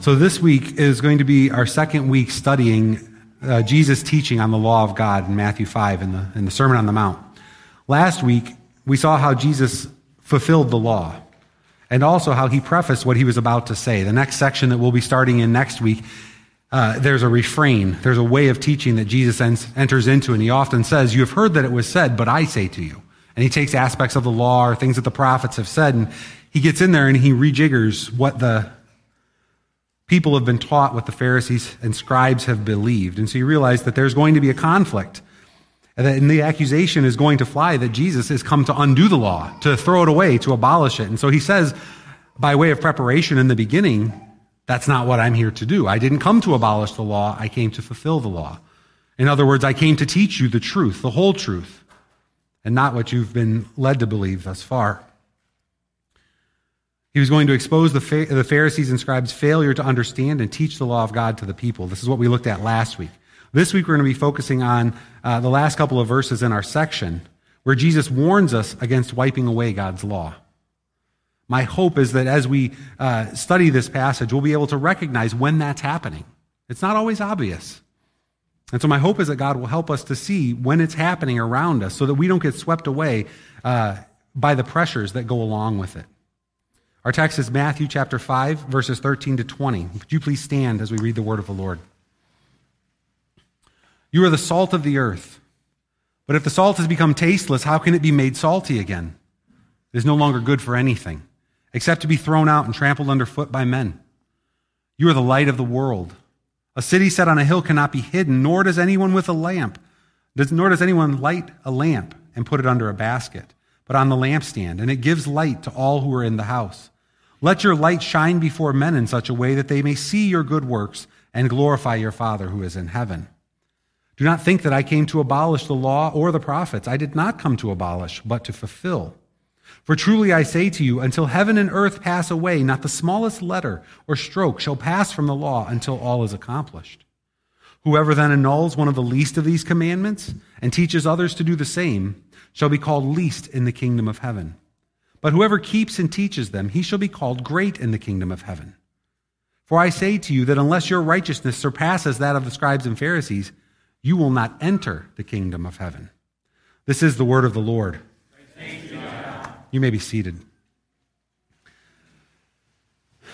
So, this week is going to be our second week studying uh, Jesus' teaching on the law of God in Matthew 5 in the, in the Sermon on the Mount. Last week, we saw how Jesus fulfilled the law and also how he prefaced what he was about to say. The next section that we'll be starting in next week, uh, there's a refrain, there's a way of teaching that Jesus enters into, and he often says, You have heard that it was said, but I say to you. And he takes aspects of the law or things that the prophets have said, and he gets in there and he rejiggers what the people have been taught what the Pharisees and scribes have believed. And so you realize that there's going to be a conflict. And the accusation is going to fly that Jesus has come to undo the law, to throw it away, to abolish it. And so he says, by way of preparation in the beginning, that's not what I'm here to do. I didn't come to abolish the law, I came to fulfill the law. In other words, I came to teach you the truth, the whole truth, and not what you've been led to believe thus far. He was going to expose the, Pharisees and scribes' failure to understand and teach the law of God to the people. This is what we looked at last week. This week, we're going to be focusing on uh, the last couple of verses in our section where Jesus warns us against wiping away God's law. My hope is that as we uh, study this passage, we'll be able to recognize when that's happening. It's not always obvious. And so, my hope is that God will help us to see when it's happening around us so that we don't get swept away uh, by the pressures that go along with it. Our text is Matthew chapter 5, verses 13 to 20. Would you please stand as we read the word of the Lord? You are the salt of the earth. But if the salt has become tasteless, how can it be made salty again? It is no longer good for anything, except to be thrown out and trampled underfoot by men. You are the light of the world. A city set on a hill cannot be hidden, nor does anyone with a lamp, nor does anyone light a lamp and put it under a basket, but on the lampstand, and it gives light to all who are in the house. Let your light shine before men in such a way that they may see your good works and glorify your Father who is in heaven. Do not think that I came to abolish the law or the prophets. I did not come to abolish, but to fulfill. For truly I say to you, until heaven and earth pass away, not the smallest letter or stroke shall pass from the law until all is accomplished. Whoever then annuls one of the least of these commandments and teaches others to do the same shall be called least in the kingdom of heaven. But whoever keeps and teaches them, he shall be called great in the kingdom of heaven. For I say to you that unless your righteousness surpasses that of the scribes and Pharisees, you will not enter the kingdom of heaven. This is the word of the Lord. You, may be seated.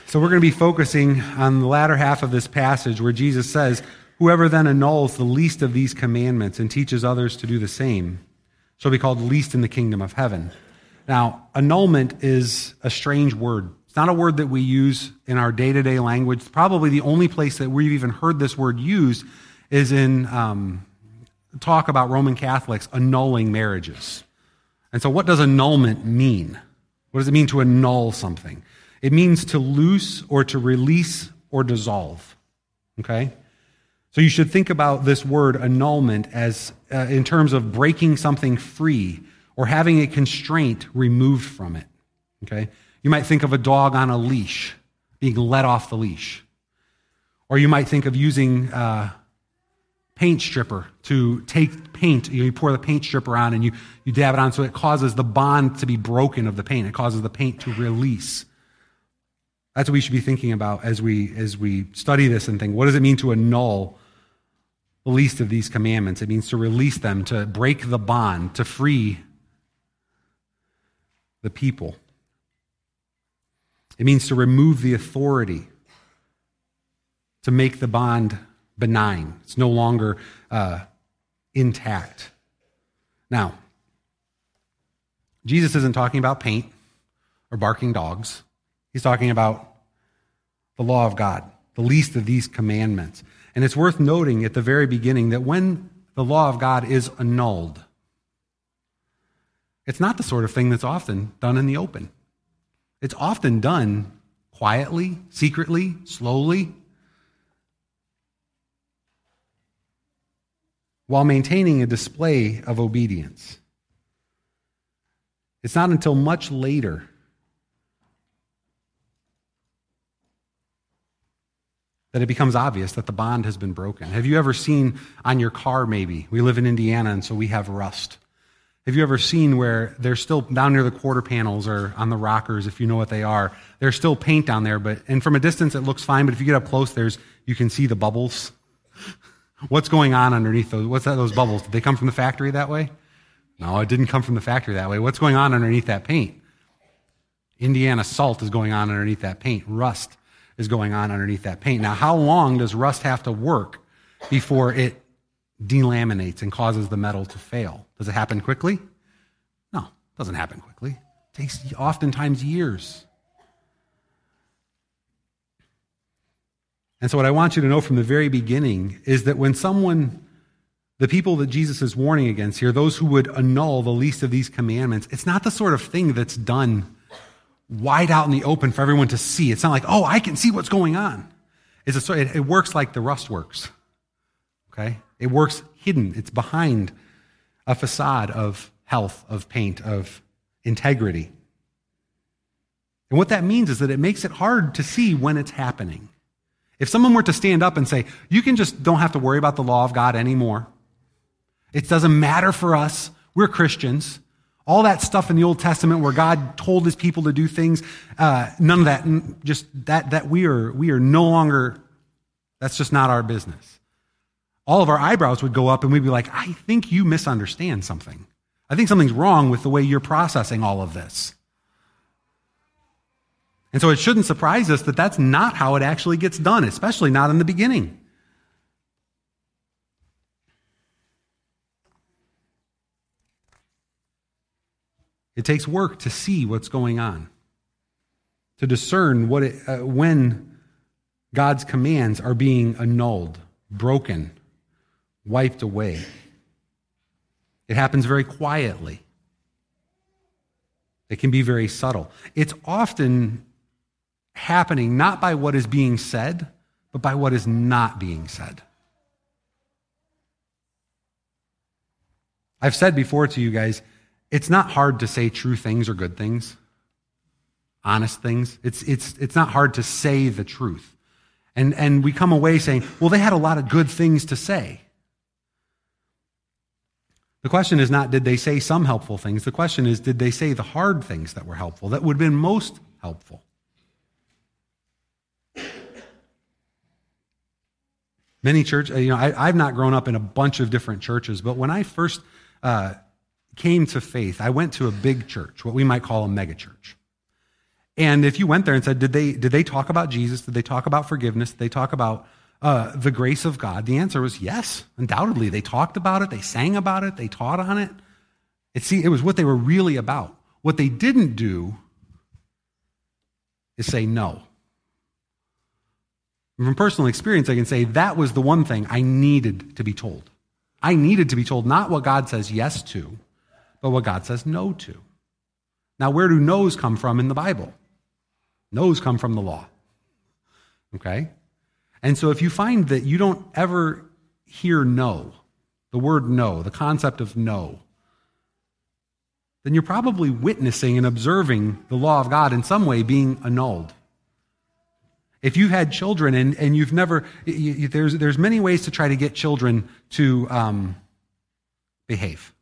So, we're going to be focusing on the latter half of this passage where Jesus says, Whoever then annuls the least of these commandments and teaches others to do the same shall be called least in the kingdom of heaven. Now, annulment is a strange word. It's not a word that we use in our day to day language. Probably the only place that we've even heard this word used is in um, talk about Roman Catholics annulling marriages. And so, what does annulment mean? What does it mean to annul something? It means to loose or to release or dissolve. Okay? So, you should think about this word annulment as uh, in terms of breaking something free or having a constraint removed from it. Okay? You might think of a dog on a leash being let off the leash. Or you might think of using uh, paint stripper to take paint. You pour the paint stripper on and you, you dab it on so it causes the bond to be broken of the paint. It causes the paint to release. That's what we should be thinking about as we, as we study this and think what does it mean to annul the least of these commandments? It means to release them, to break the bond, to free the people. It means to remove the authority, to make the bond benign. It's no longer uh, intact. Now, Jesus isn't talking about paint or barking dogs. He's talking about the law of God, the least of these commandments. And it's worth noting at the very beginning that when the law of God is annulled, it's not the sort of thing that's often done in the open. It's often done quietly, secretly, slowly, while maintaining a display of obedience. It's not until much later that it becomes obvious that the bond has been broken. Have you ever seen on your car, maybe? We live in Indiana, and so we have rust. Have you ever seen where they're still down near the quarter panels or on the rockers, if you know what they are? There's still paint down there, but and from a distance it looks fine, but if you get up close, there's you can see the bubbles. What's going on underneath those? What's that? Those bubbles? Did they come from the factory that way? No, it didn't come from the factory that way. What's going on underneath that paint? Indiana salt is going on underneath that paint. Rust is going on underneath that paint. Now, how long does rust have to work before it delaminates and causes the metal to fail? Does it happen quickly? No, it doesn't happen quickly. It takes oftentimes years. And so, what I want you to know from the very beginning is that when someone, the people that Jesus is warning against here, those who would annul the least of these commandments, it's not the sort of thing that's done wide out in the open for everyone to see. It's not like, oh, I can see what's going on. It's a, it, it works like the rust works. Okay? It works hidden, it's behind a facade of health, of paint, of integrity. And what that means is that it makes it hard to see when it's happening. If someone were to stand up and say, you can just don't have to worry about the law of God anymore, it doesn't matter for us, we're Christians. All that stuff in the Old Testament where God told his people to do things, uh, none of that, just that, that we are, we are no longer, that's just not our business. All of our eyebrows would go up and we'd be like, I think you misunderstand something. I think something's wrong with the way you're processing all of this. And so it shouldn't surprise us that that's not how it actually gets done, especially not in the beginning. It takes work to see what's going on, to discern what it, uh, when God's commands are being annulled, broken, wiped away. It happens very quietly. It can be very subtle. It's often happening not by what is being said, but by what is not being said. I've said before to you guys, it's not hard to say true things or good things, honest things. It's, it's, it's not hard to say the truth. And, and we come away saying, well, they had a lot of good things to say. The question is not, did they say some helpful things? The question is, did they say the hard things that were helpful, that would have been most helpful? Many church, you know, I, have not grown up in a bunch of different churches, but when I first uh, came to faith, I went to a big church, what we might call a megachurch. And if you went there and said, did they, did they talk about Jesus? Did they talk about forgiveness? Did they talk about uh, the grace of God? The answer was yes, undoubtedly. They talked about it, they sang about it, they taught on it. It, see, it was what they were really about. What they didn't do is say no. From personal experience, I can say that was the one thing I needed to be told. I needed to be told not what God says yes to, but what God says no to. Now, where do no's come from in the Bible? No's come from the law. Okay? And so if you find that you don't ever hear no, the word no, the concept of no, then you're probably witnessing and observing the law of God in some way being annulled. If you've had children and, and you've never, you, there's, there's many ways to try to get children to um, behave.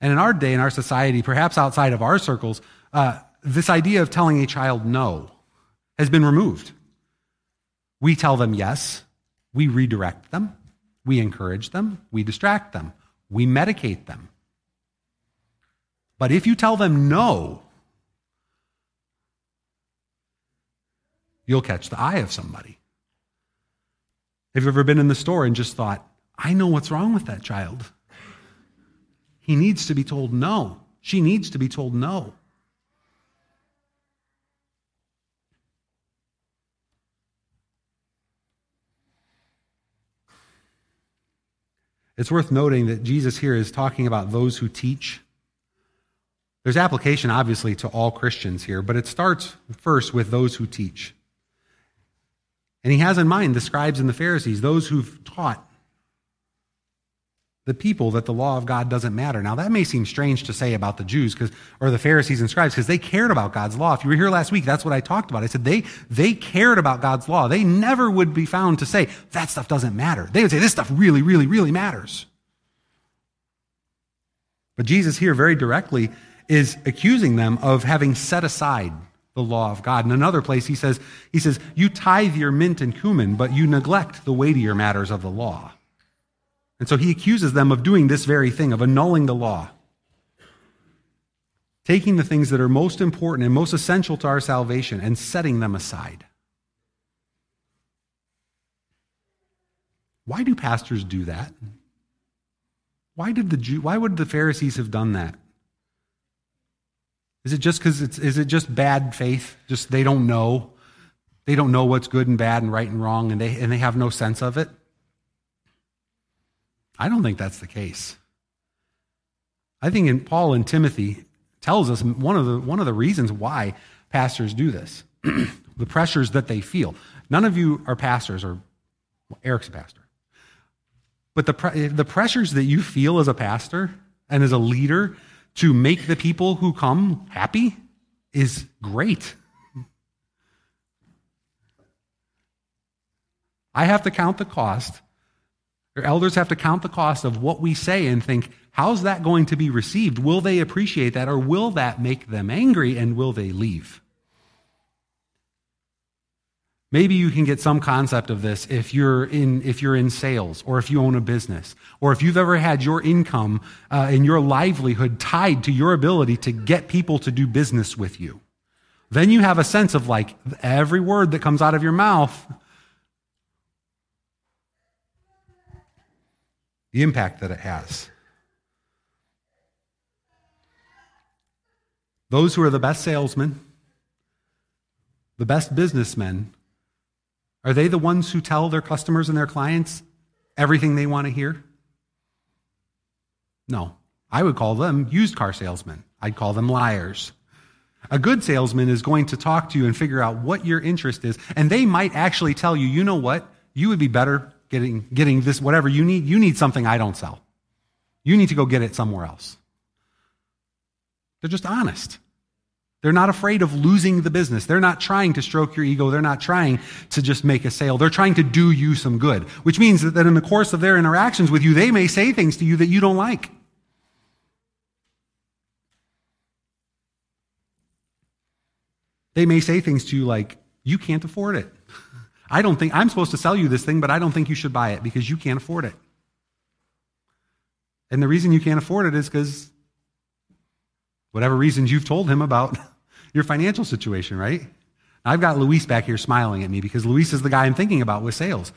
And in our day, in our society, perhaps outside of our circles, uh, this idea of telling a child no has been removed. We tell them yes, we redirect them, we encourage them, we distract them, we medicate them. But if you tell them no, you'll catch the eye of somebody. Have you ever been in the store and just thought, I know what's wrong with that child? He needs to be told no. She needs to be told no. It's worth noting that Jesus here is talking about those who teach. There's application, obviously, to all Christians here, but it starts first with those who teach. And he has in mind the scribes and the Pharisees, those who've taught the people that the law of God doesn't matter. Now, that may seem strange to say about the Jews because, or the Pharisees and scribes because they cared about God's law. If you were here last week, that's what I talked about. I said they, they cared about God's law. They never would be found to say that stuff doesn't matter. They would say this stuff really, really, really matters. But Jesus here very directly is accusing them of having set aside the law of God. In another place, he says, he says, You tithe your mint and cumin, but you neglect the weightier matters of the law. And so he accuses them of doing this very thing, of annulling the law. Taking the things that are most important and most essential to our salvation and setting them aside. Why do pastors do that? Why, did the Jew, why would the Pharisees have done that? Is it just because it's is it just bad faith? Just they don't know. They don't know what's good and bad and right and wrong, and they and they have no sense of it. I don't think that's the case. I think in Paul and Timothy tells us one of the one of the reasons why pastors do this. the pressures that they feel. None of you are pastors, or well, Eric's a pastor. But the, the pressures that you feel as a pastor and as a leader to make the people who come happy is great. I have to count the cost. Elders have to count the cost of what we say and think, how's that going to be received? Will they appreciate that or will that make them angry and will they leave? Maybe you can get some concept of this if you're in, if you're in sales or if you own a business or if you've ever had your income uh, and your livelihood tied to your ability to get people to do business with you. Then you have a sense of like every word that comes out of your mouth, the impact that it has. Those who are the best salesmen, the best businessmen, are they the ones who tell their customers and their clients everything they want to hear? No. I would call them used car salesmen. I'd call them liars. A good salesman is going to talk to you and figure out what your interest is, and they might actually tell you, you know what? You would be better getting, getting this, whatever you need. You need something I don't sell. You need to go get it somewhere else. They're just honest. They're not afraid of losing the business. They're not trying to stroke your ego. They're not trying to just make a sale. They're trying to do you some good, which means that in the course of their interactions with you, they may say things to you that you don't like. They may say things to you like, you can't afford it. I don't think, I'm supposed to sell you this thing, but I don't think you should buy it because you can't afford it. And the reason you can't afford it is because whatever reasons you've told him about your financial situation, right? I've got Luis back here smiling at me because Luis is the guy I'm thinking about with sales.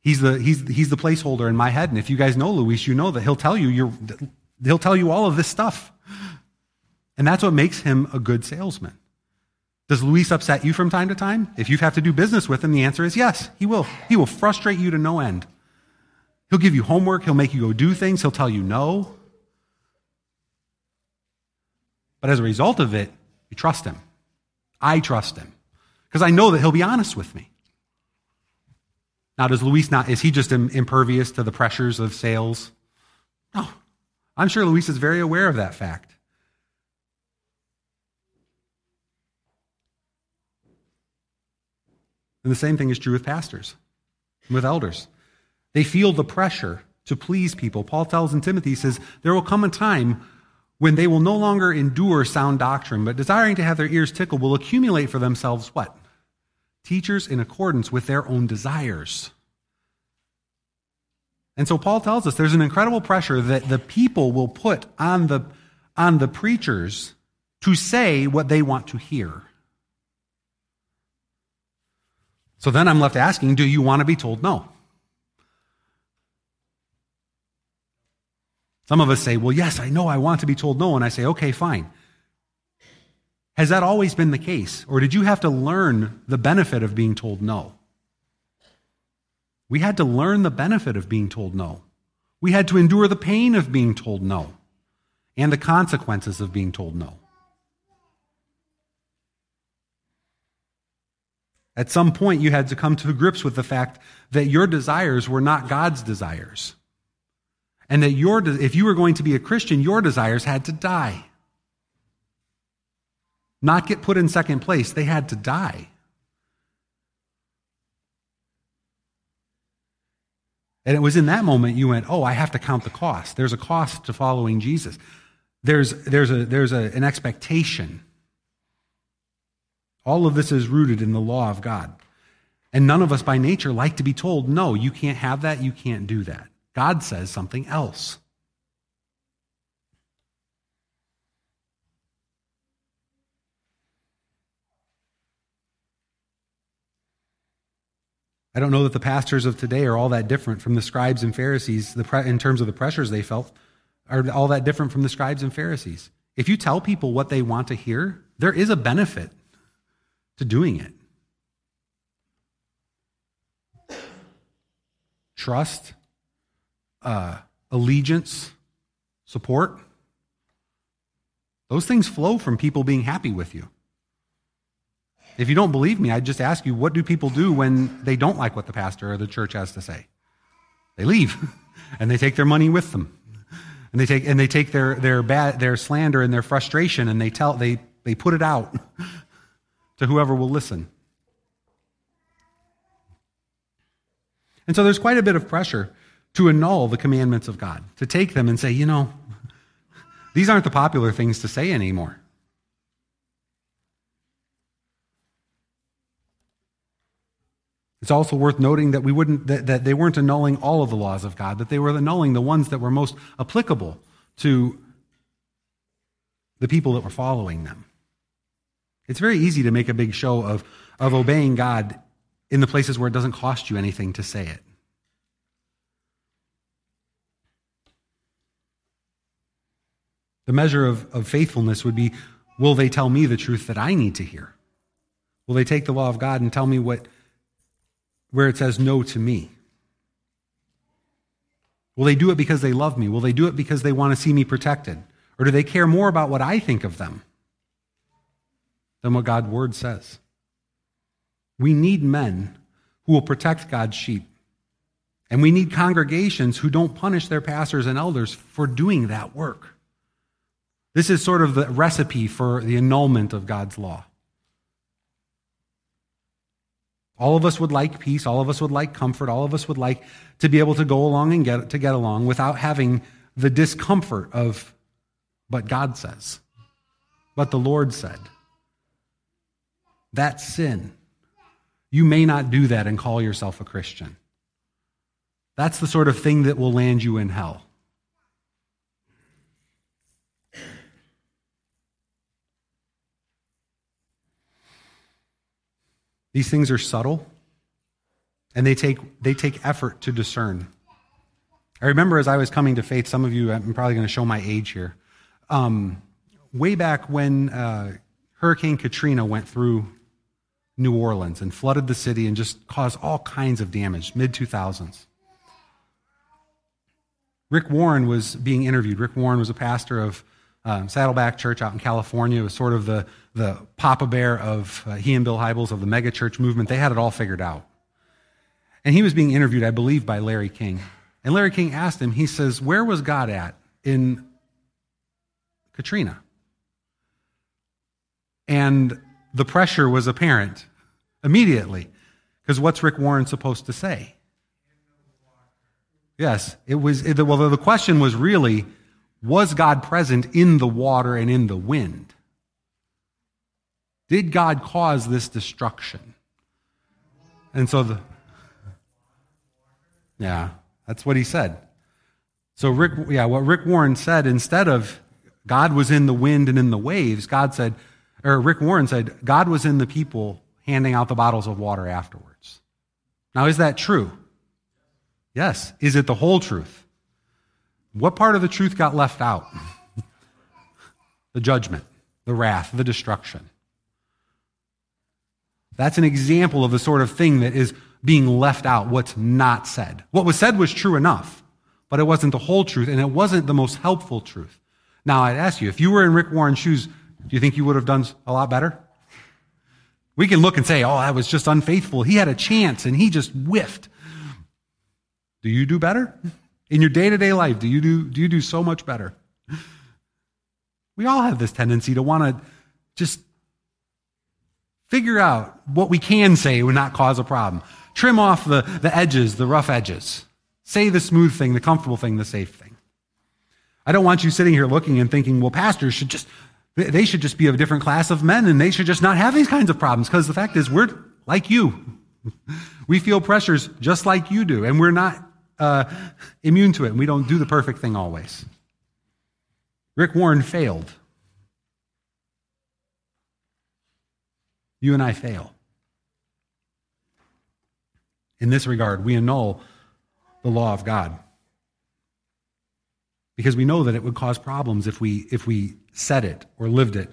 He's the, he's, he's the placeholder in my head. And if you guys know Luis, you know that he'll tell you, you're, he'll tell you all of this stuff. And that's what makes him a good salesman. Does Luis upset you from time to time? If you have to do business with him, the answer is yes, he will. He will frustrate you to no end. He'll give you homework. He'll make you go do things. He'll tell you no. But as a result of it, you trust him. I trust him because I know that he'll be honest with me. Now, does Luis not, is he just impervious to the pressures of sales? No. I'm sure Luis is very aware of that fact. And the same thing is true with pastors, with elders. They feel the pressure to please people. Paul tells in Timothy, he says, There will come a time when they will no longer endure sound doctrine, but desiring to have their ears tickled, will accumulate for themselves what? Teachers in accordance with their own desires. And so Paul tells us there's an incredible pressure that the people will put on the, on the preachers to say what they want to hear. So then I'm left asking, do you want to be told no? Some of us say, well, yes, I know I want to be told no. And I say, okay, fine. Has that always been the case? Or did you have to learn the benefit of being told no? We had to learn the benefit of being told no. We had to endure the pain of being told no and the consequences of being told no. At some point, you had to come to grips with the fact that your desires were not God's desires. And that your, if you were going to be a Christian, your desires had to die. Not get put in second place, they had to die. And it was in that moment you went, oh, I have to count the cost. There's a cost to following Jesus. There's, there's, a, there's a, an expectation. All of this is rooted in the law of God. And none of us by nature like to be told, no, you can't have that, you can't do that. God says something else. I don't know that the pastors of today are all that different from the scribes and Pharisees in terms of the pressures they felt, are all that different from the scribes and Pharisees. If you tell people what they want to hear, there is a benefit to doing it. Trust, uh, allegiance, support. Those things flow from people being happy with you. If you don't believe me, I'd just ask you, what do people do when they don't like what the pastor or the church has to say? They leave and they take their money with them. And they take, and they take their, their, bad, their slander and their frustration and they, tell, they, they put it out to whoever will listen. And so there's quite a bit of pressure to annul the commandments of God, to take them and say, you know, these aren't the popular things to say anymore. It's also worth noting that, we wouldn't, that, that they weren't annulling all of the laws of God, that they were annulling the ones that were most applicable to the people that were following them. It's very easy to make a big show of, of obeying God in the places where it doesn't cost you anything to say it. The measure of, of faithfulness would be will they tell me the truth that I need to hear? Will they take the law of God and tell me what where it says no to me? Will they do it because they love me? Will they do it because they want to see me protected? Or do they care more about what I think of them than what God's word says? We need men who will protect God's sheep. And we need congregations who don't punish their pastors and elders for doing that work. This is sort of the recipe for the annulment of God's law. All of us would like peace. All of us would like comfort. All of us would like to be able to go along and get to get along without having the discomfort of, but God says, but the Lord said. That's sin. You may not do that and call yourself a Christian. That's the sort of thing that will land you in hell. These things are subtle and they take, they take effort to discern. I remember as I was coming to faith, some of you, I'm probably going to show my age here. Um, way back when uh, Hurricane Katrina went through New Orleans and flooded the city and just caused all kinds of damage, mid 2000s. Rick Warren was being interviewed. Rick Warren was a pastor of um, Saddleback Church out in California. It was sort of the, the Papa Bear of uh, he and Bill Hybels of the megachurch movement. They had it all figured out. And he was being interviewed, I believe, by Larry King. And Larry King asked him, he says, Where was God at in Katrina? And the pressure was apparent immediately. Because what's Rick Warren supposed to say? Yes, it was, it, well, the question was really, was God present in the water and in the wind? Did God cause this destruction? And so the. Yeah, that's what he said. So, Rick, yeah, what Rick Warren said, instead of God was in the wind and in the waves, God said, or Rick Warren said, God was in the people handing out the bottles of water afterwards. Now, is that true? Yes. Is it the whole truth? What part of the truth got left out? the judgment, the wrath, the destruction. That's an example of the sort of thing that is being left out, what's not said. What was said was true enough, but it wasn't the whole truth, and it wasn't the most helpful truth. Now, I'd ask you, if you were in Rick Warren's shoes, do you think you would have done a lot better? We can look and say, oh, I was just unfaithful. He had a chance and he just whiffed. Do you do better? In your day to day life, do you do, do you do so much better? We all have this tendency to want to just figure out what we can say would not cause a problem. Trim off the, the edges, the rough edges. Say the smooth thing, the comfortable thing, the safe thing. I don't want you sitting here looking and thinking, well, pastors should just, they should just be a different class of men and they should just not have these kinds of problems. Because the fact is, we're like you. We feel pressures just like you do, and we're not uh, immune to it, and we don't do the perfect thing always. Rick Warren failed. You and I fail. In this regard, we annul the law of God because we know that it would cause problems if we, if we said it or lived it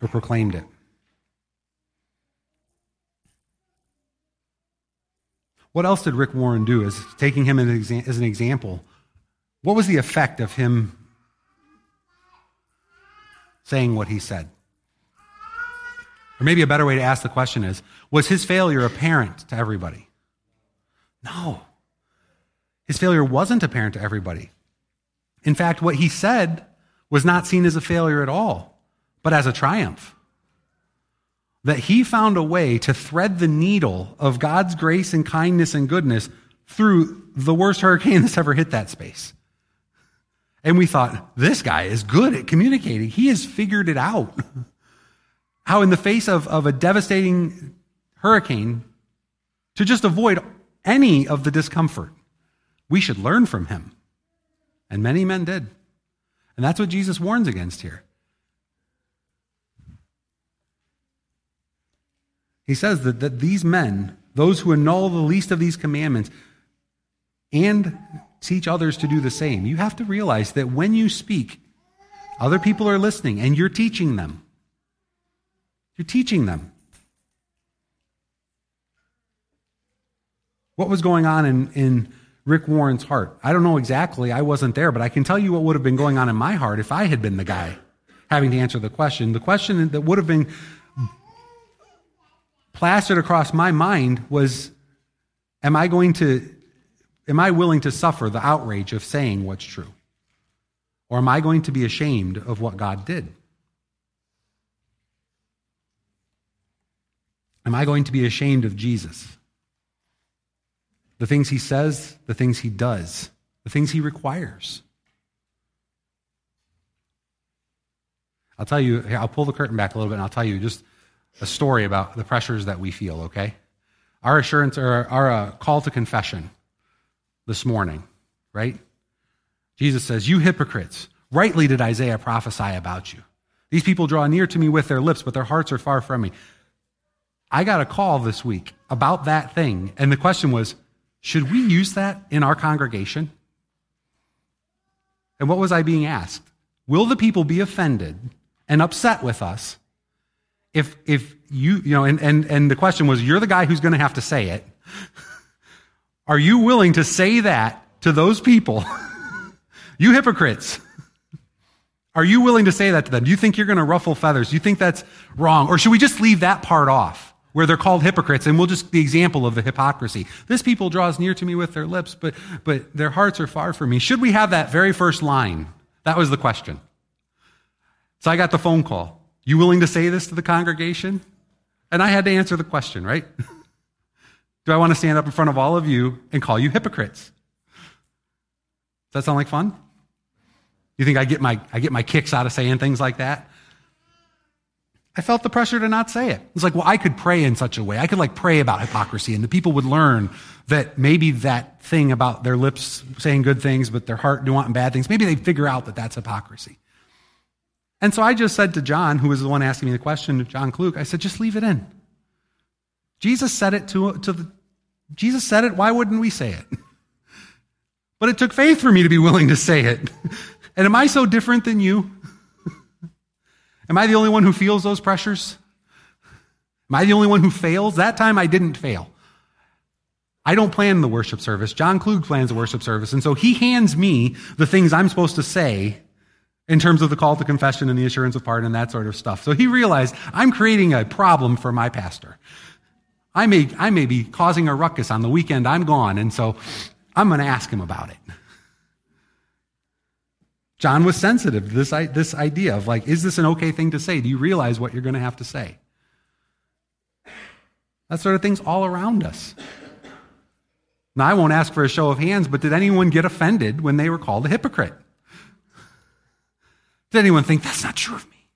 or proclaimed it. What else did Rick Warren do as taking him as an example? What was the effect of him saying what he said? Or maybe a better way to ask the question is Was his failure apparent to everybody? No. His failure wasn't apparent to everybody. In fact, what he said was not seen as a failure at all, but as a triumph that he found a way to thread the needle of God's grace and kindness and goodness through the worst hurricane that's ever hit that space. And we thought, this guy is good at communicating. He has figured it out. How, in the face of, of a devastating hurricane, to just avoid any of the discomfort, we should learn from him. And many men did. And that's what Jesus warns against here. He says that, that these men, those who annul the least of these commandments, and teach others to do the same, you have to realize that when you speak, other people are listening and you're teaching them. You're teaching them. What was going on in, in Rick Warren's heart? I don't know exactly. I wasn't there, but I can tell you what would have been going on in my heart if I had been the guy having to answer the question. The question that would have been plastered across my mind was am I going to am I willing to suffer the outrage of saying what's true? Or am I going to be ashamed of what God did? Am I going to be ashamed of Jesus? The things he says, the things he does, the things he requires. I'll tell you, I'll pull the curtain back a little bit and I'll tell you just a story about the pressures that we feel, okay? Our assurance or our uh, call to confession this morning, right? Jesus says, You hypocrites, rightly did Isaiah prophesy about you. These people draw near to me with their lips, but their hearts are far from me. I got a call this week about that thing, and the question was, should we use that in our congregation? And what was I being asked? Will the people be offended and upset with us if if you you know and and, and the question was you're the guy who's going to have to say it. Are you willing to say that to those people? You hypocrites. Are you willing to say that to them? Do you think you're going to ruffle feathers? Do you think that's wrong? Or should we just leave that part off where they're called hypocrites and we'll just the example of the hypocrisy this people draws near to me with their lips but but their hearts are far from me should we have that very first line that was the question so i got the phone call you willing to say this to the congregation? And I had to answer the question, right? Do I want to stand up in front of all of you and call you hypocrites? Does that sound like fun? You think I get my, I get my kicks out of saying things like that? I felt the pressure to not say it. It's like, well, I could pray in such a way. I could like pray about hypocrisy and the people would learn that maybe that thing about their lips saying good things, but their heart doing bad things, maybe they figure out that that's hypocrisy. And so I just said to John, who was the one asking me the question, John Klug, I said, just leave it in. Jesus said it to, to the, Jesus said it, why wouldn't we say it? But it took faith for me to be willing to say it. And am I so different than you? Am I the only one who feels those pressures? Am I the only one who fails? That time I didn't fail. I don't plan the worship service. John Klug plans the worship service. And so he hands me the things I'm supposed to say in terms of the call to confession and the assurance of pardon and that sort of stuff. So he realized I'm creating a problem for my pastor. I may, I may be causing a ruckus on the weekend I'm gone, and so I'm going to ask him about it. John was sensitive to this, this idea of like, is this an okay thing to say? Do you realize what you're going to have to say? That sort of thing's all around us. Now, I won't ask for a show of hands, but did anyone get offended when they were called a hypocrite? Did anyone think that's not true of me?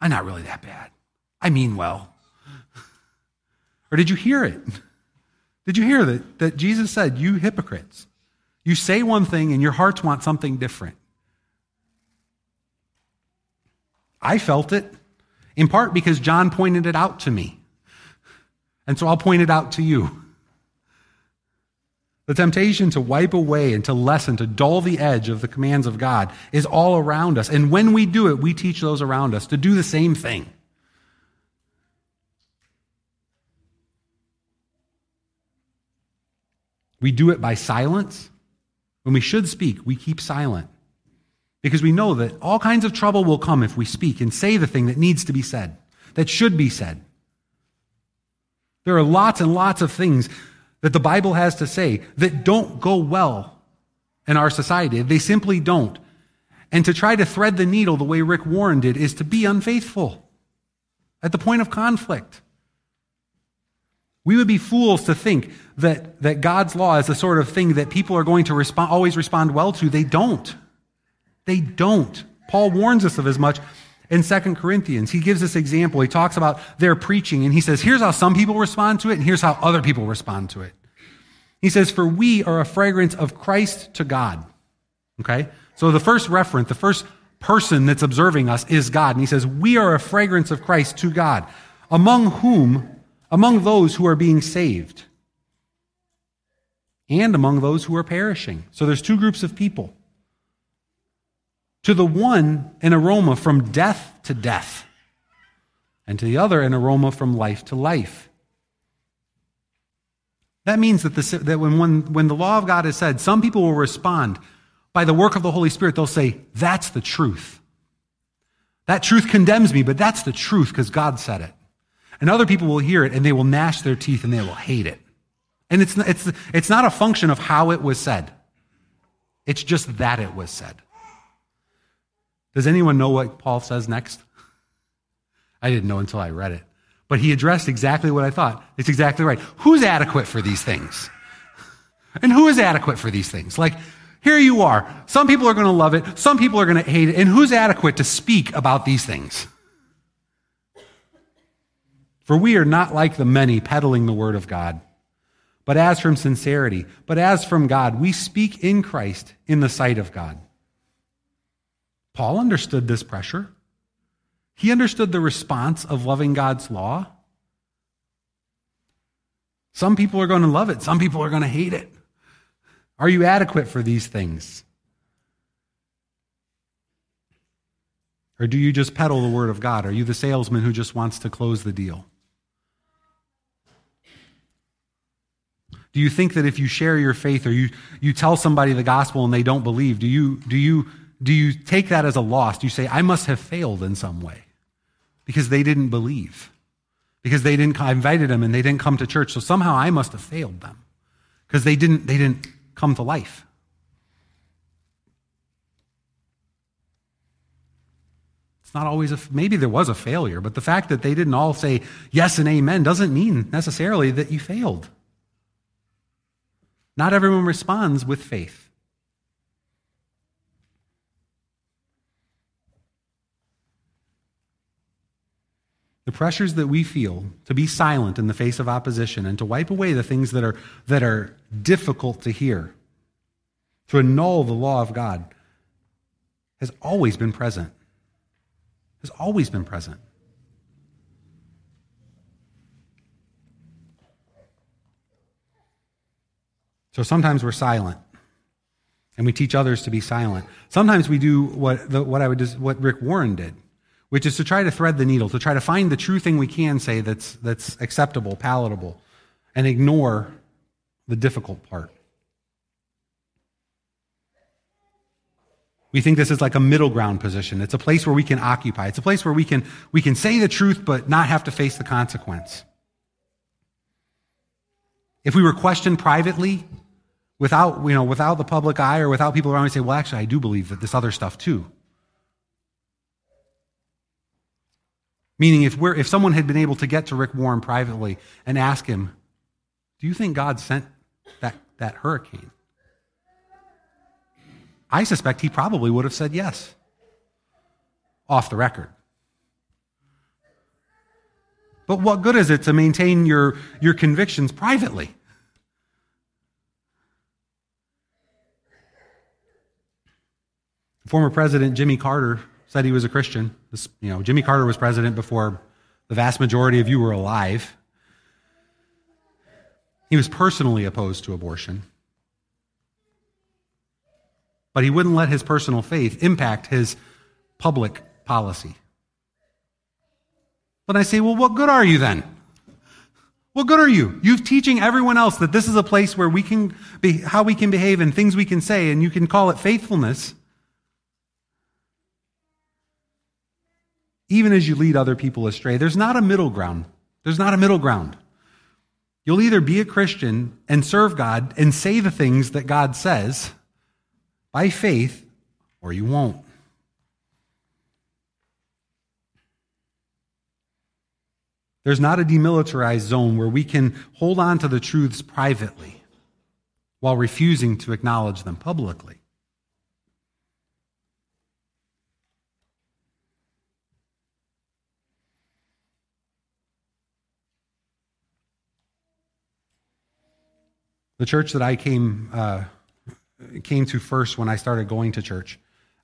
I'm not really that bad. I mean well. Or did you hear it? Did you hear that, that Jesus said, You hypocrites, you say one thing and your hearts want something different? I felt it, in part because John pointed it out to me. And so I'll point it out to you. The temptation to wipe away and to lessen, to dull the edge of the commands of God is all around us. And when we do it, we teach those around us to do the same thing. We do it by silence. When we should speak, we keep silent. Because we know that all kinds of trouble will come if we speak and say the thing that needs to be said, that should be said. There are lots and lots of things that the Bible has to say that don't go well in our society. They simply don't. And to try to thread the needle the way Rick Warren did is to be unfaithful at the point of conflict. We would be fools to think that, that God's law is the sort of thing that people are going to respond, always respond well to. They don't. They don't. Paul warns us of as much in 2 Corinthians. He gives this example. He talks about their preaching and he says, here's how some people respond to it and here's how other people respond to it. He says, for we are a fragrance of Christ to God. Okay? So the first reference, the first person that's observing us is God. And he says, we are a fragrance of Christ to God, among whom, among those who are being saved and among those who are perishing. So there's two groups of people. To the one, an aroma from death to death, and to the other, an aroma from life to life. That means that, the, that when, when, when the law of God is said, some people will respond by the work of the Holy Spirit. They'll say, That's the truth. That truth condemns me, but that's the truth because God said it. And other people will hear it and they will gnash their teeth and they will hate it. And it's, it's, it's not a function of how it was said, it's just that it was said. Does anyone know what Paul says next? I didn't know until I read it. But he addressed exactly what I thought. It's exactly right. Who's adequate for these things? And who is adequate for these things? Like, here you are. Some people are going to love it. Some people are going to hate it. And who's adequate to speak about these things? For we are not like the many peddling the word of God, but as from sincerity, but as from God, we speak in Christ in the sight of God. Paul understood this pressure. He understood the response of loving God's law. Some people are going to love it, some people are going to hate it. Are you adequate for these things? Or do you just peddle the word of God? Are you the salesman who just wants to close the deal? Do you think that if you share your faith or you, you tell somebody the gospel and they don't believe, do you, do you do you take that as a loss? Do you say, I must have failed in some way because they didn't believe? Because they didn't, I invited them and they didn't come to church, so somehow I must have failed them because they didn't, they didn't come to life. It's not always a, maybe there was a failure, but the fact that they didn't all say yes and amen doesn't mean necessarily that you failed. Not everyone responds with faith. The pressures that we feel to be silent in the face of opposition and to wipe away the things that are, that are difficult to hear, to annul the law of God, has always been present. Has always been present. So sometimes we're silent and we teach others to be silent. Sometimes we do what, the, what, I would, what Rick Warren did which is to try to thread the needle, to try to find the true thing we can say that's, that's acceptable, palatable, and ignore the difficult part. We think this is like a middle ground position. It's a place where we can occupy. It's a place where we can, we can say the truth but not have to face the consequence. If we were questioned privately, without, you know, without the public eye or without people around, we say, well, actually, I do believe that this other stuff too. Meaning, if, we're, if someone had been able to get to Rick Warren privately and ask him, Do you think God sent that, that hurricane? I suspect he probably would have said yes, off the record. But what good is it to maintain your, your convictions privately? Former President Jimmy Carter said he was a Christian. This, you know, Jimmy Carter was president before the vast majority of you were alive. He was personally opposed to abortion. But he wouldn't let his personal faith impact his public policy. But I say, well, what good are you then? What good are you? You're teaching everyone else that this is a place where we can be, how we can behave and things we can say, and you can call it faithfulness. Even as you lead other people astray, there's not a middle ground. There's not a middle ground. You'll either be a Christian and serve God and say the things that God says by faith, or you won't. There's not a demilitarized zone where we can hold on to the truths privately while refusing to acknowledge them publicly. The church that I came uh, came to first when I started going to church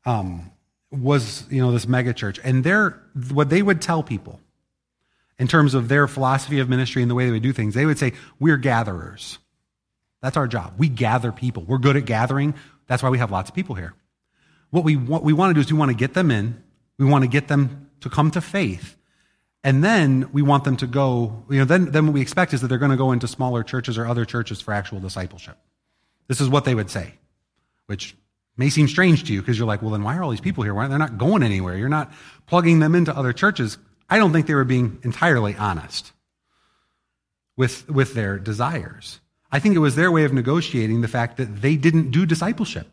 um, was you know this mega church, and their what they would tell people in terms of their philosophy of ministry and the way they would do things. They would say, We're gatherers. That's our job. We gather people. We're good at gathering. That's why we have lots of people here. What we, what we want to do is we want to get them in, we want to get them to come to faith. And then we want them to go, you know, then, then what we expect is that they're going to go into smaller churches or other churches for actual discipleship. This is what they would say, which may seem strange to you because you're like, well, then why are all these people here? Why, they're not going anywhere. You're not plugging them into other churches. I don't think they were being entirely honest with, with their desires. I think it was their way of negotiating the fact that they didn't do discipleship.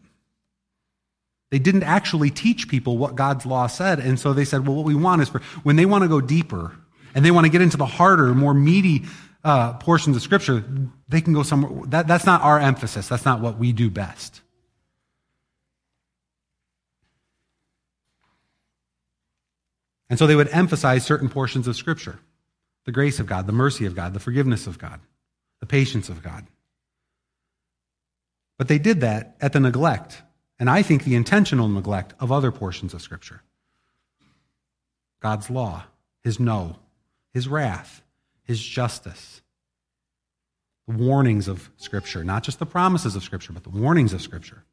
They didn't actually teach people what God's law said. And so they said, well, what we want is for when they want to go deeper and they want to get into the harder, more meaty uh, portions of Scripture, they can go somewhere. That, that's not our emphasis. That's not what we do best. And so they would emphasize certain portions of Scripture the grace of God, the mercy of God, the forgiveness of God, the patience of God. But they did that at the neglect, and I think the intentional neglect of other portions of Scripture God's law, His no, His wrath, His justice, the warnings of Scripture, not just the promises of Scripture, but the warnings of Scripture.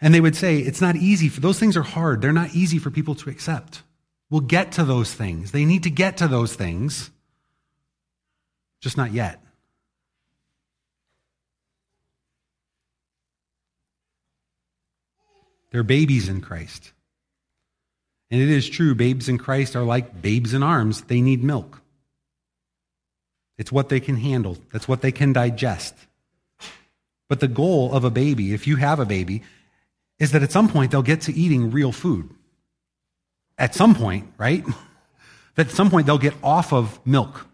And they would say, it's not easy. For, those things are hard. They're not easy for people to accept. We'll get to those things. They need to get to those things, just not yet. They're babies in Christ. And it is true, babes in Christ are like babes in arms. They need milk. It's what they can handle, that's what they can digest. But the goal of a baby, if you have a baby, is that at some point they'll get to eating real food. At some point, right? that at some point they'll get off of milk.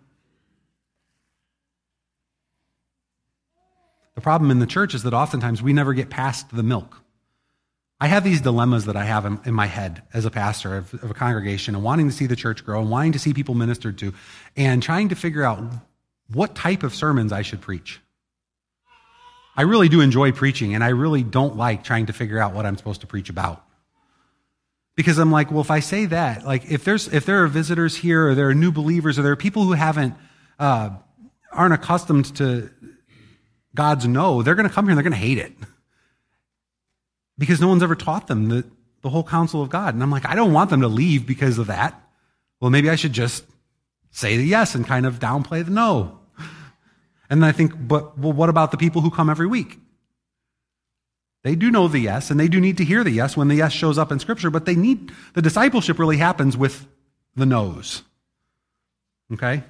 The problem in the church is that oftentimes we never get past the milk. I have these dilemmas that I have in, in my head as a pastor of, of, a congregation and wanting to see the church grow and wanting to see people ministered to and trying to figure out what type of sermons I should preach. I really do enjoy preaching, and I really don't like trying to figure out what I'm supposed to preach about. Because I'm like, well, if I say that, like, if there's if there are visitors here, or there are new believers, or there are people who haven't uh, aren't accustomed to God's no, they're going to come here and they're going to hate it because no one's ever taught them the, the whole counsel of God. And I'm like, I don't want them to leave because of that. Well, maybe I should just say the yes and kind of downplay the no. And then I think, but well, what about the people who come every week? They do know the yes, and they do need to hear the yes when the yes shows up in Scripture, but they need, the discipleship really happens with the no's. Okay?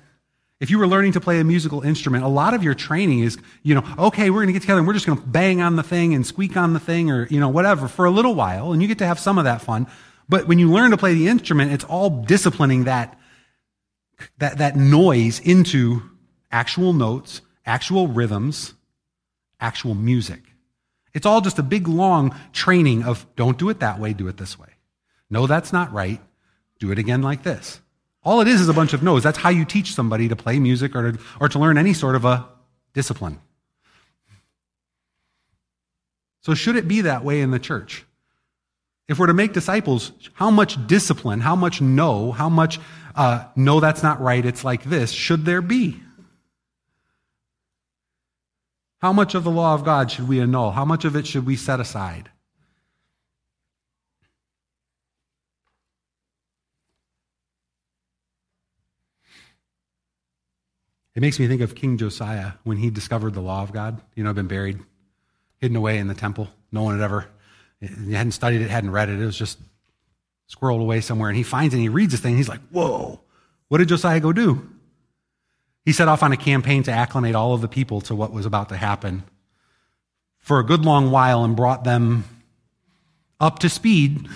If you were learning to play a musical instrument, a lot of your training is, you know, okay, we're going to get together and we're just going to bang on the thing and squeak on the thing or, you know, whatever for a little while, and you get to have some of that fun. But when you learn to play the instrument, it's all disciplining that, that, that noise into actual notes actual rhythms, actual music. It's all just a big, long training of don't do it that way, do it this way. No, that's not right. Do it again like this. All it is is a bunch of no's. That's how you teach somebody to play music or to, or to learn any sort of a discipline. So, should it be that way in the church? If we're to make disciples, how much discipline, how much no, how much uh, no, that's not right, it's like this, should there be? How much of the law of God should we annul? How much of it should we set aside? It makes me think of King Josiah when he discovered the law of God. You know, been buried, hidden away in the temple. No one had ever, he hadn't studied it, hadn't read it. It was just squirreled away somewhere. And he finds it and he reads this thing. he's like, whoa, what did Josiah go do? He set off on a campaign to acclimate all of the people to what was about to happen for a good long while and brought them up to speed.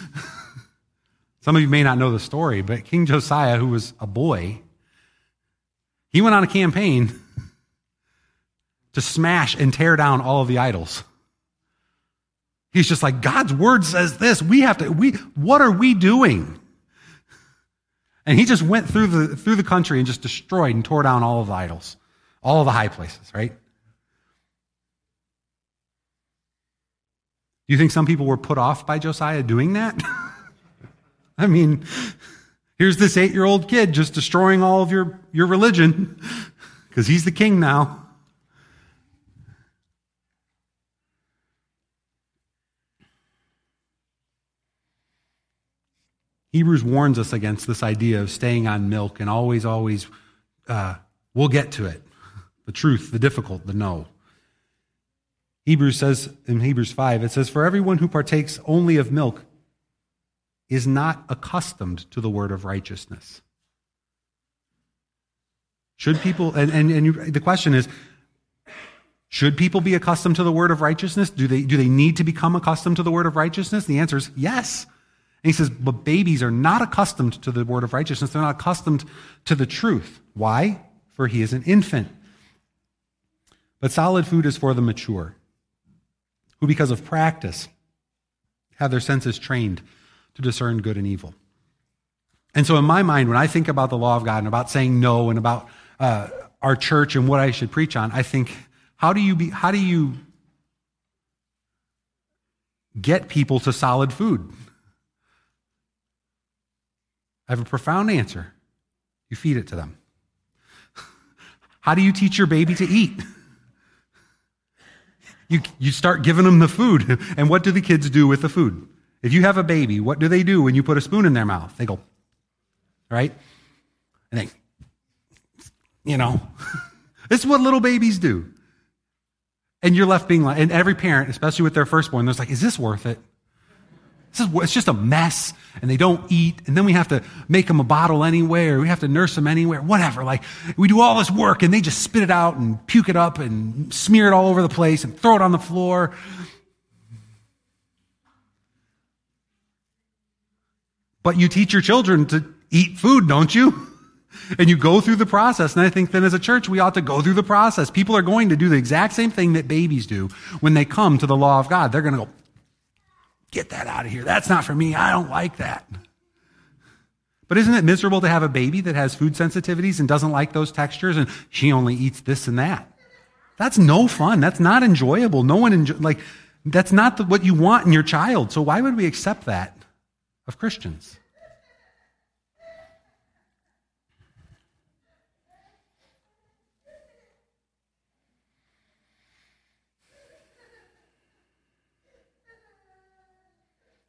Some of you may not know the story, but King Josiah, who was a boy, he went on a campaign to smash and tear down all of the idols. He's just like, God's word says this. We have to, we, what are we doing? And he just went through the, through the country and just destroyed and tore down all of the idols, all of the high places, right? Do you think some people were put off by Josiah doing that? I mean, here's this eight year old kid just destroying all of your, your religion because he's the king now. Hebrews warns us against this idea of staying on milk and always, always, uh, we'll get to it. The truth, the difficult, the no. Hebrews says in Hebrews 5, it says, For everyone who partakes only of milk is not accustomed to the word of righteousness. Should people, and, and, and you, the question is, should people be accustomed to the word of righteousness? Do they, do they need to become accustomed to the word of righteousness? The answer is yes. And he says, but babies are not accustomed to the word of righteousness. They're not accustomed to the truth. Why? For he is an infant. But solid food is for the mature, who, because of practice, have their senses trained to discern good and evil. And so, in my mind, when I think about the law of God and about saying no and about uh, our church and what I should preach on, I think, how do you be, how do you get people to solid food? I have a profound answer. You feed it to them. How do you teach your baby to eat? You, you start giving them the food. And what do the kids do with the food? If you have a baby, what do they do when you put a spoon in their mouth? They go, right? And they, you know, this is what little babies do. And you're left being like, and every parent, especially with their firstborn, they're like, is this worth it? This is, it's just a mess, and they don't eat, and then we have to make them a bottle anyway, or we have to nurse them anywhere, whatever. Like, we do all this work, and they just spit it out and puke it up and smear it all over the place and throw it on the floor. But you teach your children to eat food, don't you? And you go through the process. And I think then as a church, we ought to go through the process. People are going to do the exact same thing that babies do when they come to the law of God. They're going to go, Get that out of here. That's not for me. I don't like that. But isn't it miserable to have a baby that has food sensitivities and doesn't like those textures and she only eats this and that? That's no fun. That's not enjoyable. No one enjoy, like that's not the, what you want in your child. So why would we accept that of Christians?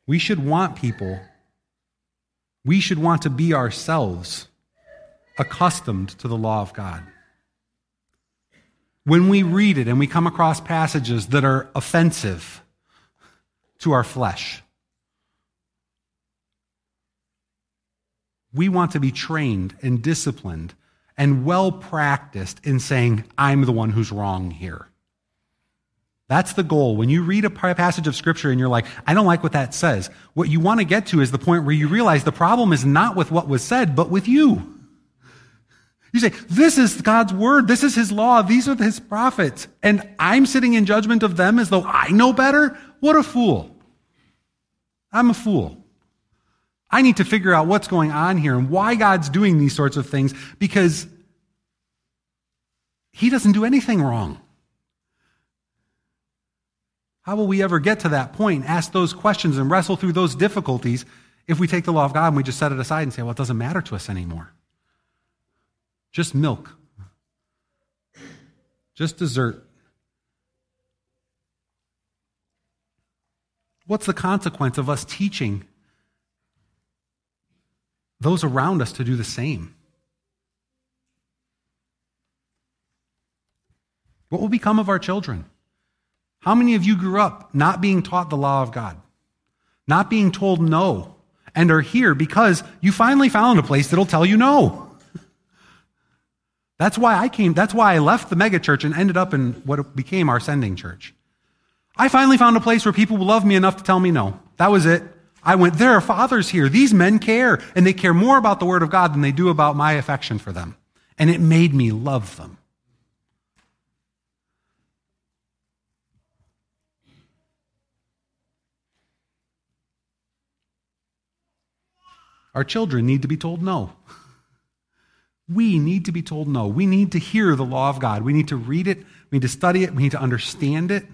We should want people, we should want to be ourselves accustomed to the law of God. When we read it and we come across passages that are offensive to our flesh, we want to be trained and disciplined and well practiced in saying, I'm the one who's wrong here. That's the goal. When you read a passage of scripture and you're like, I don't like what that says, what you want to get to is the point where you realize the problem is not with what was said, but with you. You say, This is God's word. This is his law. These are his prophets. And I'm sitting in judgment of them as though I know better? What a fool. I'm a fool. I need to figure out what's going on here and why God's doing these sorts of things because he doesn't do anything wrong. How will we ever get to that point, ask those questions, and wrestle through those difficulties if we take the law of God and we just set it aside and say, well, it doesn't matter to us anymore? Just milk, just dessert. What's the consequence of us teaching those around us to do the same? What will become of our children? How many of you grew up not being taught the law of God, not being told no, and are here because you finally found a place that'll tell you no? That's why I came, that's why I left the megachurch and ended up in what became our sending church. I finally found a place where people love me enough to tell me no. That was it. I went, there are fathers here. These men care, and they care more about the Word of God than they do about my affection for them. And it made me love them. Our children need to be told no. We need to be told no. We need to hear the law of God. We need to read it. We need to study it. We need to understand it.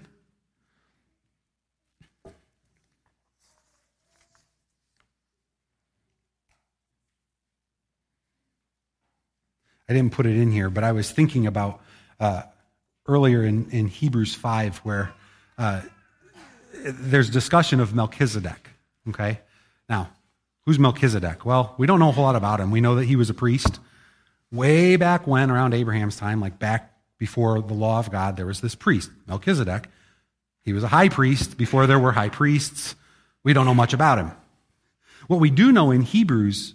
I didn't put it in here, but I was thinking about uh, earlier in, in Hebrews 5 where uh, there's discussion of Melchizedek. Okay? Now, who's Melchizedek? Well, we don't know a whole lot about him. We know that he was a priest. Way back when, around Abraham's time, like back before the law of God, there was this priest, Melchizedek. He was a high priest before there were high priests. We don't know much about him. What we do know in Hebrews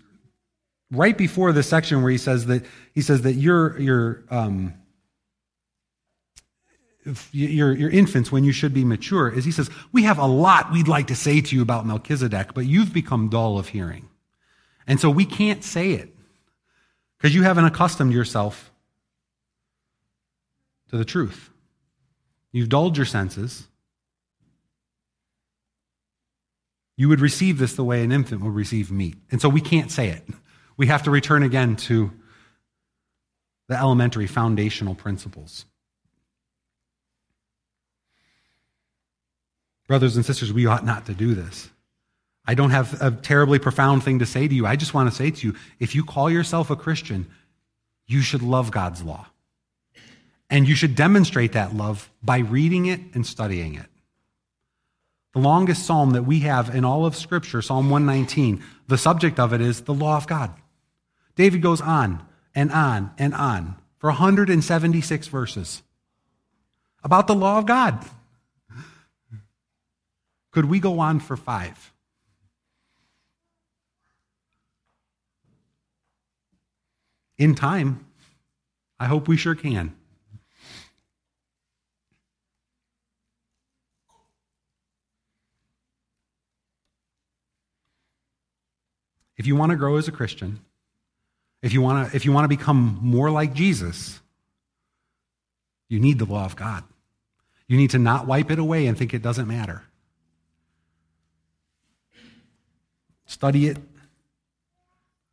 right before the section where he says that he says that your your um, your your infants when you should be mature is he says we have a lot we'd like to say to you about Melchizedek, but you've become dull of hearing, and so we can't say it because you haven't accustomed yourself to the truth. You've dulled your senses. You would receive this the way an infant would receive meat. And so we can't say it we have to return again to the elementary foundational principles. Brothers and sisters, we ought not to do this. I don't have a terribly profound thing to say to you. I just want to say to you if you call yourself a Christian, you should love God's law. And you should demonstrate that love by reading it and studying it. The longest psalm that we have in all of Scripture, Psalm 119, the subject of it is the law of God. David goes on and on and on for 176 verses about the law of God. Could we go on for five? In time, I hope we sure can. If you want to grow as a Christian, if you want to, if you want to become more like Jesus, you need the law of God. You need to not wipe it away and think it doesn't matter. Study it,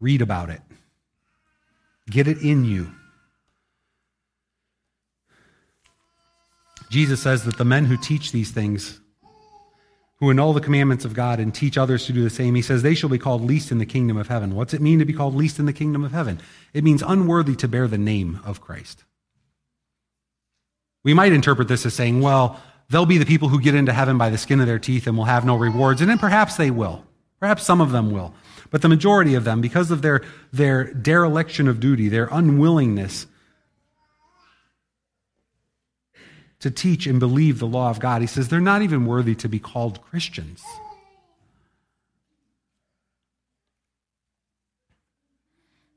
read about it, get it in you. Jesus says that the men who teach these things who annul the commandments of God and teach others to do the same, he says, they shall be called least in the kingdom of heaven. What's it mean to be called least in the kingdom of heaven? It means unworthy to bear the name of Christ. We might interpret this as saying, well, they'll be the people who get into heaven by the skin of their teeth and will have no rewards. And then perhaps they will. Perhaps some of them will. But the majority of them, because of their, their dereliction of duty, their unwillingness to teach and believe the law of God. He says they're not even worthy to be called Christians.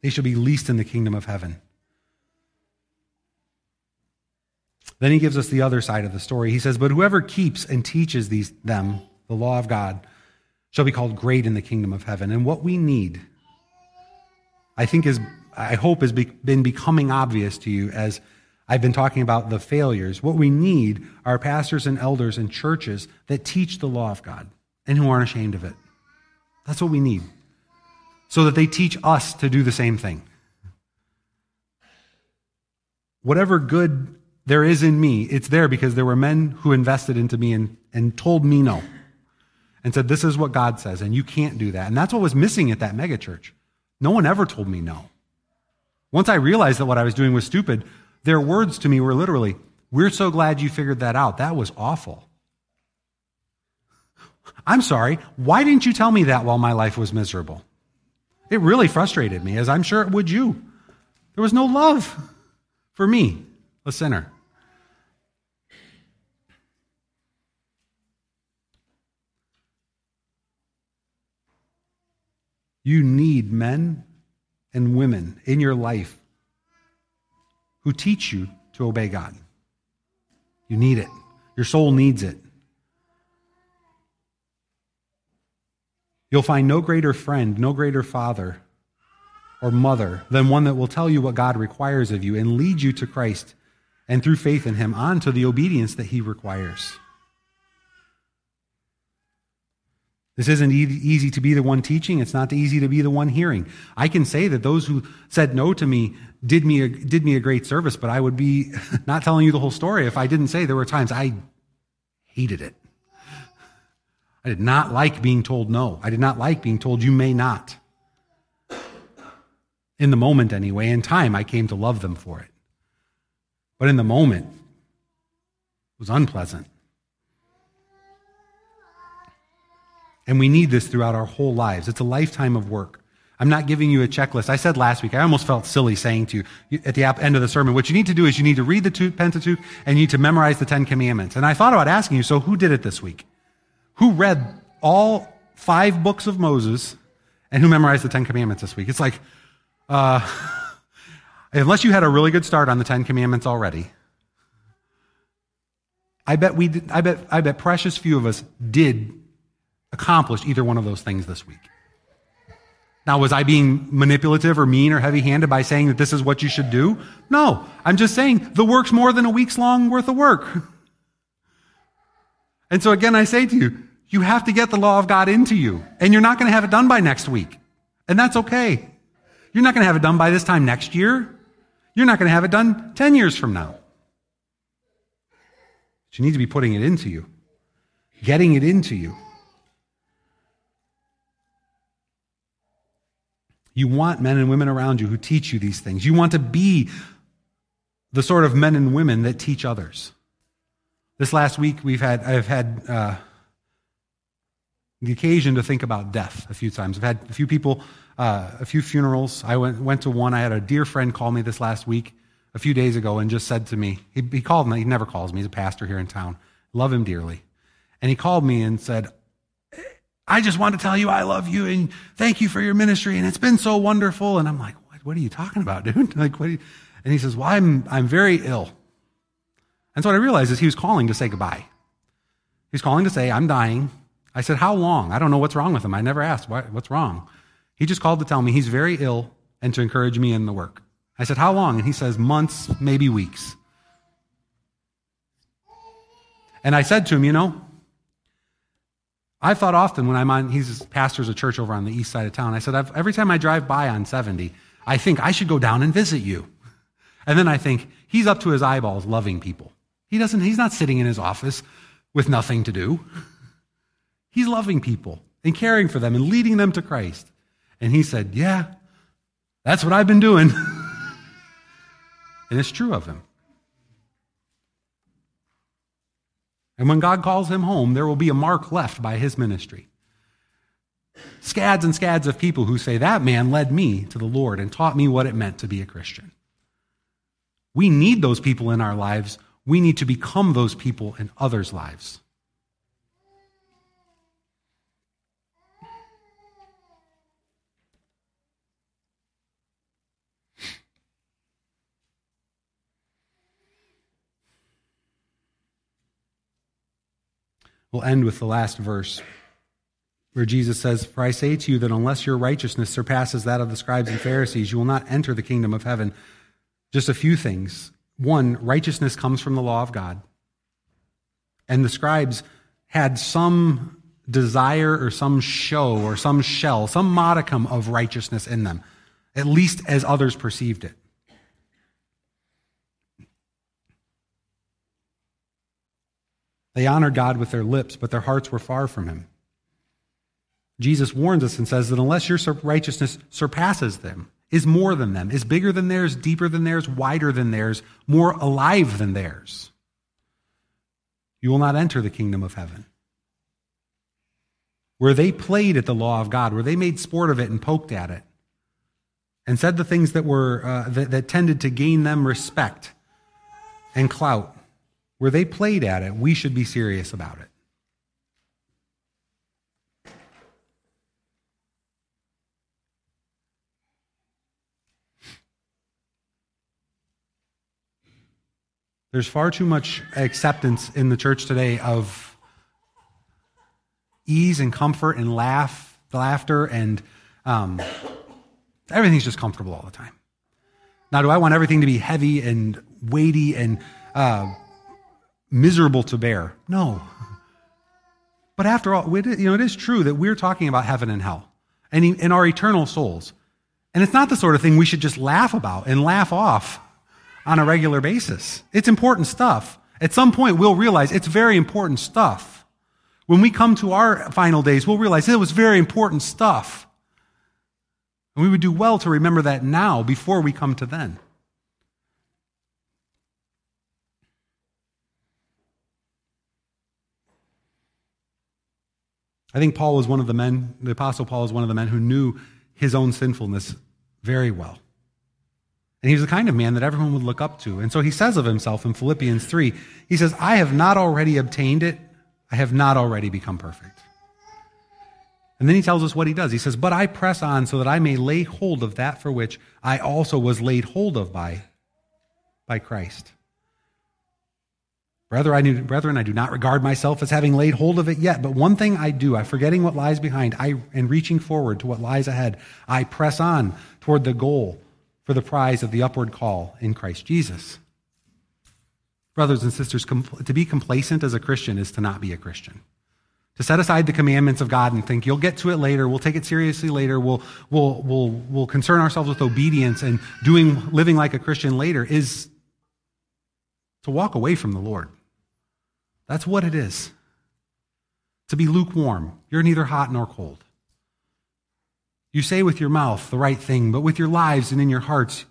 They shall be least in the kingdom of heaven. Then he gives us the other side of the story. He says, But whoever keeps and teaches these, them the law of God shall be called great in the kingdom of heaven. And what we need, I think, is I hope has been becoming obvious to you as I've been talking about the failures. What we need are pastors and elders and churches that teach the law of God and who aren't ashamed of it. That's what we need. So that they teach us to do the same thing. Whatever good there is in me, it's there because there were men who invested into me and, and told me no. And said, This is what God says, and you can't do that. And that's what was missing at that megachurch. No one ever told me no. Once I realized that what I was doing was stupid, their words to me were literally, We're so glad you figured that out. That was awful. I'm sorry, why didn't you tell me that while my life was miserable? It really frustrated me, as I'm sure it would you. There was no love for me, a sinner. You need men and women in your life who teach you to obey God. You need it. Your soul needs it. You'll find no greater friend, no greater father or mother than one that will tell you what God requires of you and lead you to Christ and through faith in Him on to the obedience that He requires. This isn't easy to be the one teaching. It's not easy to be the one hearing. I can say that those who said no to me did me a, did me a great service, but I would be not telling you the whole story if I didn't say there were times I hated it. I did not like being told no. I did not like being told you may not. In the moment, anyway, in time, I came to love them for it. But in the moment, it was unpleasant. And we need this throughout our whole lives. It's a lifetime of work. I'm not giving you a checklist. I said last week, I almost felt silly saying to you at the end of the sermon, what you need to do is you need to read the Pentateuch and you need to memorize the Ten Commandments. And I thought about asking you, so who did it this week? Who read all five books of Moses and who memorized the Ten Commandments this week? It's like, uh, unless you had a really good start on the Ten Commandments already, I bet we, did, I bet, I bet precious few of us did accomplish either one of those things this week. Now, was I being manipulative or mean or heavy handed by saying that this is what you should do? No. I'm just saying the work's more than a week's long worth of work. And so again, I say to you, you have to get the law of God into you. And you're not going to have it done by next week. And that's okay. You're not going to have it done by this time next year. You're not going to have it done 10 years from now. But you need to be putting it into you, getting it into you. You want men and women around you who teach you these things. You want to be the sort of men and women that teach others. This last week, we've had, I've had uh, the occasion to think about death a few times. I've had a few people, uh, a few funerals. I went, went to one. I had a dear friend call me this last week, a few days ago, and just said to me, he, he called me, he never calls me, he's a pastor here in town. Love him dearly. And he called me and said, I just want to tell you I love you and thank you for your ministry and it's been so wonderful. And I'm like, what, what are you talking about, dude? like, what? And he says, well, I'm, I'm very ill. And so what I realized is he was calling to say goodbye. He's calling to say, I'm dying. I said, how long? I don't know what's wrong with him. I never asked, what, what's wrong? He just called to tell me he's very ill and to encourage me in the work. I said, how long? And he says, months, maybe weeks. And I said to him, you know, I thought often when I'm on, he's pastors a church over on the east side of town. I said, every time I drive by on 70, I think I should go down and visit you. And then I think he's up to his eyeballs loving people. He doesn't, he's not sitting in his office with nothing to do. He's loving people and caring for them and leading them to Christ. And he said, Yeah, that's what I've been doing. and it's true of him. And when God calls him home, there will be a mark left by his ministry. Scads and scads of people who say, That man led me to the Lord and taught me what it meant to be a Christian. We need those people in our lives. We need to become those people in others' lives. We'll end with the last verse where Jesus says, For I say to you that unless your righteousness surpasses that of the scribes and Pharisees, you will not enter the kingdom of heaven. Just a few things. One, righteousness comes from the law of God. And the scribes had some desire or some show or some shell, some modicum of righteousness in them, at least as others perceived it. They honored God with their lips, but their hearts were far from Him. Jesus warns us and says that unless your righteousness surpasses them, is more than them, is bigger than theirs, deeper than theirs, wider than theirs, more alive than theirs, you will not enter the kingdom of heaven. Where they played at the law of God, where they made sport of it and poked at it, and said the things that were uh, that, that tended to gain them respect and clout, where they played at it, we should be serious about it. There's far too much acceptance in the church today of ease and comfort and laugh, laughter, and um, everything's just comfortable all the time. Now, do I want everything to be heavy and weighty and uh, miserable to bear? No. But after all, you know, it is true that we're talking about heaven and hell and in our eternal souls. And it's not the sort of thing we should just laugh about and laugh off on a regular basis. It's important stuff. At some point, we'll realize it's very important stuff. When we come to our final days, we'll realize it was very important stuff. And we would do well to remember that now before we come to then. I think Paul was one of the men, the Apostle Paul was one of the men who knew his own sinfulness very well. And he was the kind of man that everyone would look up to. And so he says of himself in Philippians 3, he says, I have not already obtained it, I have not already become perfect. And then he tells us what he does. He says, But I press on so that I may lay hold of that for which I also was laid hold of by, by Christ. Brethren I, do, brethren, I do not regard myself as having laid hold of it yet, but one thing I do, I forgetting what lies behind, I and reaching forward to what lies ahead, I press on toward the goal for the prize of the upward call in Christ Jesus. Brothers and sisters, to be complacent as a Christian is to not be a Christian. To set aside the commandments of God and think, you'll get to it later, we'll take it seriously later, we'll, we'll, we'll, we'll concern ourselves with obedience and doing, living like a Christian later is to walk away from the Lord. That's what it is. To be lukewarm. You're neither hot nor cold. You say with your mouth the right thing, but with your lives and in your hearts,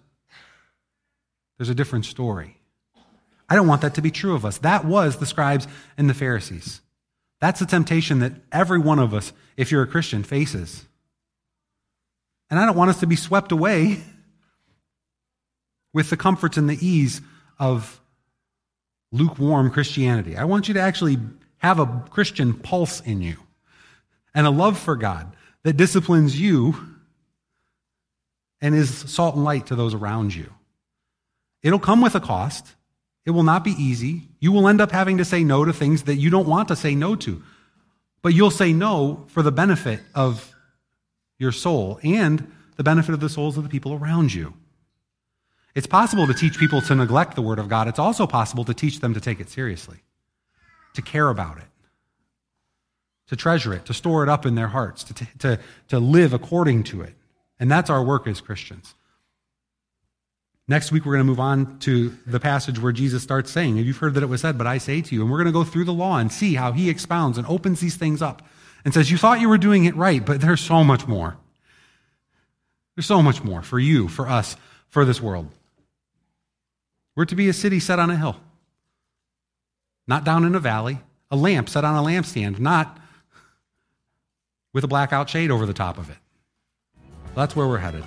there's a different story. I don't want that to be true of us. That was the scribes and the Pharisees. That's the temptation that every one of us, if you're a Christian, faces. And I don't want us to be swept away with the comforts and the ease of lukewarm Christianity. I want you to actually have a Christian pulse in you and a love for God that disciplines you and is salt and light to those around you. It'll come with a cost. It will not be easy. You will end up having to say no to things that you don't want to say no to. But you'll say no for the benefit of your soul and the benefit of the souls of the people around you. It's possible to teach people to neglect the Word of God. It's also possible to teach them to take it seriously, to care about it to treasure it, to store it up in their hearts, to, to, to live according to it. And that's our work as Christians. Next week, we're going to move on to the passage where Jesus starts saying, You've heard that it was said, but I say to you. And we're going to go through the law and see how he expounds and opens these things up and says, You thought you were doing it right, but there's so much more. There's so much more for you, for us, for this world. We're to be a city set on a hill, not down in a valley, a lamp set on a lampstand, not with a blackout shade over the top of it. That's where we're headed.